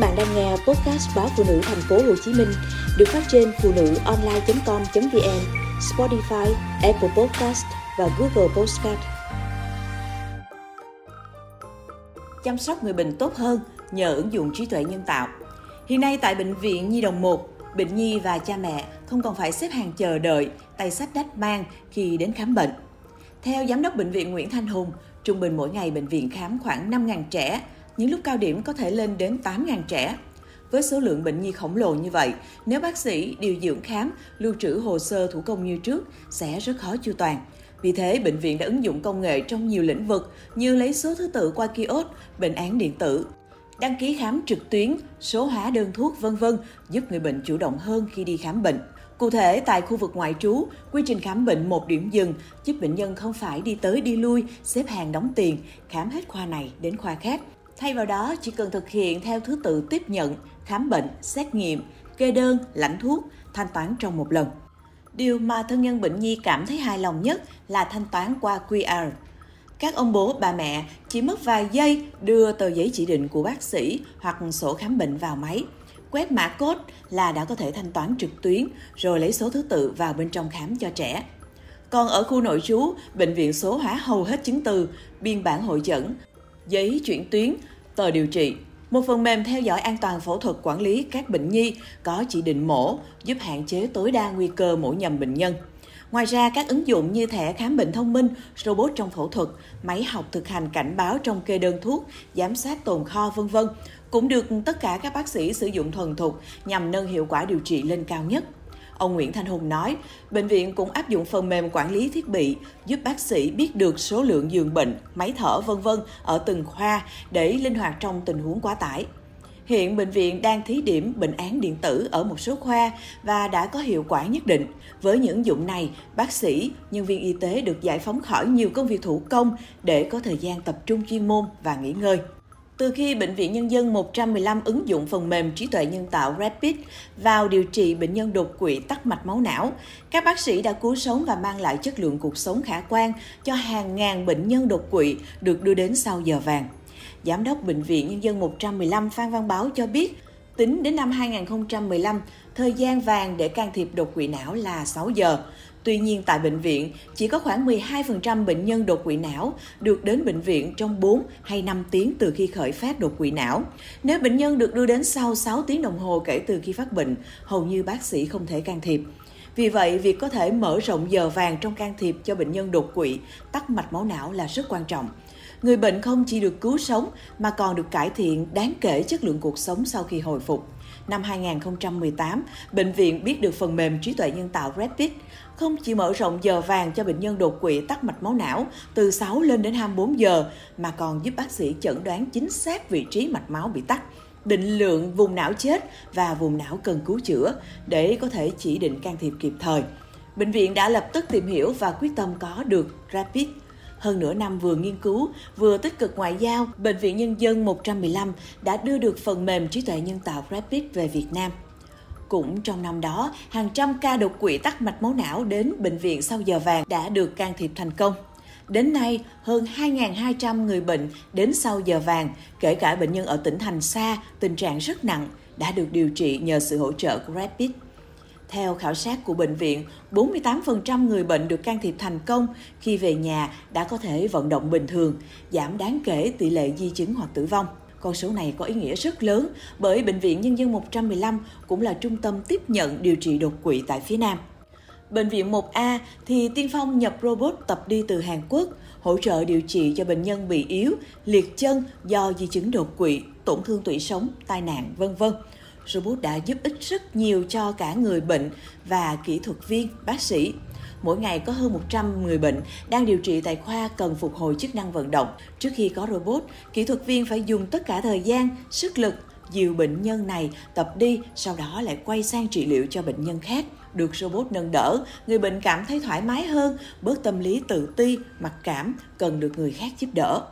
bạn đang nghe podcast báo phụ nữ thành phố Hồ Chí Minh được phát trên phụ nữ online.com.vn, Spotify, Apple Podcast và Google Podcast. Chăm sóc người bệnh tốt hơn nhờ ứng dụng trí tuệ nhân tạo. Hiện nay tại bệnh viện Nhi đồng 1, bệnh nhi và cha mẹ không còn phải xếp hàng chờ đợi, tay sách đách mang khi đến khám bệnh. Theo giám đốc bệnh viện Nguyễn Thanh Hùng, trung bình mỗi ngày bệnh viện khám khoảng 5.000 trẻ, những lúc cao điểm có thể lên đến 8.000 trẻ. Với số lượng bệnh nhi khổng lồ như vậy, nếu bác sĩ điều dưỡng khám, lưu trữ hồ sơ thủ công như trước sẽ rất khó chu toàn. Vì thế, bệnh viện đã ứng dụng công nghệ trong nhiều lĩnh vực như lấy số thứ tự qua kiosk, bệnh án điện tử, đăng ký khám trực tuyến, số hóa đơn thuốc vân vân giúp người bệnh chủ động hơn khi đi khám bệnh. Cụ thể, tại khu vực ngoại trú, quy trình khám bệnh một điểm dừng giúp bệnh nhân không phải đi tới đi lui, xếp hàng đóng tiền, khám hết khoa này đến khoa khác. Thay vào đó, chỉ cần thực hiện theo thứ tự tiếp nhận, khám bệnh, xét nghiệm, kê đơn, lãnh thuốc, thanh toán trong một lần. Điều mà thân nhân bệnh nhi cảm thấy hài lòng nhất là thanh toán qua QR. Các ông bố, bà mẹ chỉ mất vài giây đưa tờ giấy chỉ định của bác sĩ hoặc sổ khám bệnh vào máy. Quét mã code là đã có thể thanh toán trực tuyến rồi lấy số thứ tự vào bên trong khám cho trẻ. Còn ở khu nội trú, bệnh viện số hóa hầu hết chứng từ, biên bản hội chẩn, giấy chuyển tuyến, tờ điều trị. Một phần mềm theo dõi an toàn phẫu thuật quản lý các bệnh nhi có chỉ định mổ giúp hạn chế tối đa nguy cơ mổ nhầm bệnh nhân. Ngoài ra, các ứng dụng như thẻ khám bệnh thông minh, robot trong phẫu thuật, máy học thực hành cảnh báo trong kê đơn thuốc, giám sát tồn kho vân vân cũng được tất cả các bác sĩ sử dụng thuần thục nhằm nâng hiệu quả điều trị lên cao nhất. Ông Nguyễn Thanh Hùng nói, bệnh viện cũng áp dụng phần mềm quản lý thiết bị giúp bác sĩ biết được số lượng giường bệnh, máy thở vân vân ở từng khoa để linh hoạt trong tình huống quá tải. Hiện bệnh viện đang thí điểm bệnh án điện tử ở một số khoa và đã có hiệu quả nhất định. Với những dụng này, bác sĩ, nhân viên y tế được giải phóng khỏi nhiều công việc thủ công để có thời gian tập trung chuyên môn và nghỉ ngơi. Từ khi Bệnh viện Nhân dân 115 ứng dụng phần mềm trí tuệ nhân tạo Rapid vào điều trị bệnh nhân đột quỵ tắc mạch máu não, các bác sĩ đã cứu sống và mang lại chất lượng cuộc sống khả quan cho hàng ngàn bệnh nhân đột quỵ được đưa đến sau giờ vàng. Giám đốc Bệnh viện Nhân dân 115 Phan Văn Báo cho biết, tính đến năm 2015, thời gian vàng để can thiệp đột quỵ não là 6 giờ. Tuy nhiên tại bệnh viện, chỉ có khoảng 12% bệnh nhân đột quỵ não được đến bệnh viện trong 4 hay 5 tiếng từ khi khởi phát đột quỵ não. Nếu bệnh nhân được đưa đến sau 6 tiếng đồng hồ kể từ khi phát bệnh, hầu như bác sĩ không thể can thiệp. Vì vậy, việc có thể mở rộng giờ vàng trong can thiệp cho bệnh nhân đột quỵ, tắc mạch máu não là rất quan trọng. Người bệnh không chỉ được cứu sống mà còn được cải thiện đáng kể chất lượng cuộc sống sau khi hồi phục. Năm 2018, bệnh viện biết được phần mềm trí tuệ nhân tạo Rapid không chỉ mở rộng giờ vàng cho bệnh nhân đột quỵ tắc mạch máu não từ 6 lên đến 24 giờ mà còn giúp bác sĩ chẩn đoán chính xác vị trí mạch máu bị tắc định lượng vùng não chết và vùng não cần cứu chữa để có thể chỉ định can thiệp kịp thời. Bệnh viện đã lập tức tìm hiểu và quyết tâm có được Rapid. Hơn nửa năm vừa nghiên cứu, vừa tích cực ngoại giao, Bệnh viện Nhân dân 115 đã đưa được phần mềm trí tuệ nhân tạo Rapid về Việt Nam. Cũng trong năm đó, hàng trăm ca đột quỵ tắc mạch máu não đến bệnh viện sau giờ vàng đã được can thiệp thành công. Đến nay, hơn 2.200 người bệnh đến sau giờ vàng, kể cả bệnh nhân ở tỉnh thành xa, tình trạng rất nặng, đã được điều trị nhờ sự hỗ trợ của Rapid. Theo khảo sát của bệnh viện, 48% người bệnh được can thiệp thành công khi về nhà đã có thể vận động bình thường, giảm đáng kể tỷ lệ di chứng hoặc tử vong. Con số này có ý nghĩa rất lớn bởi Bệnh viện Nhân dân 115 cũng là trung tâm tiếp nhận điều trị đột quỵ tại phía Nam. Bệnh viện 1A thì tiên phong nhập robot tập đi từ Hàn Quốc, hỗ trợ điều trị cho bệnh nhân bị yếu, liệt chân do di chứng đột quỵ, tổn thương tủy sống, tai nạn, vân vân. Robot đã giúp ích rất nhiều cho cả người bệnh và kỹ thuật viên, bác sĩ. Mỗi ngày có hơn 100 người bệnh đang điều trị tại khoa cần phục hồi chức năng vận động. Trước khi có robot, kỹ thuật viên phải dùng tất cả thời gian, sức lực dìu bệnh nhân này tập đi, sau đó lại quay sang trị liệu cho bệnh nhân khác. Được robot nâng đỡ, người bệnh cảm thấy thoải mái hơn, bớt tâm lý tự ti, mặc cảm, cần được người khác giúp đỡ.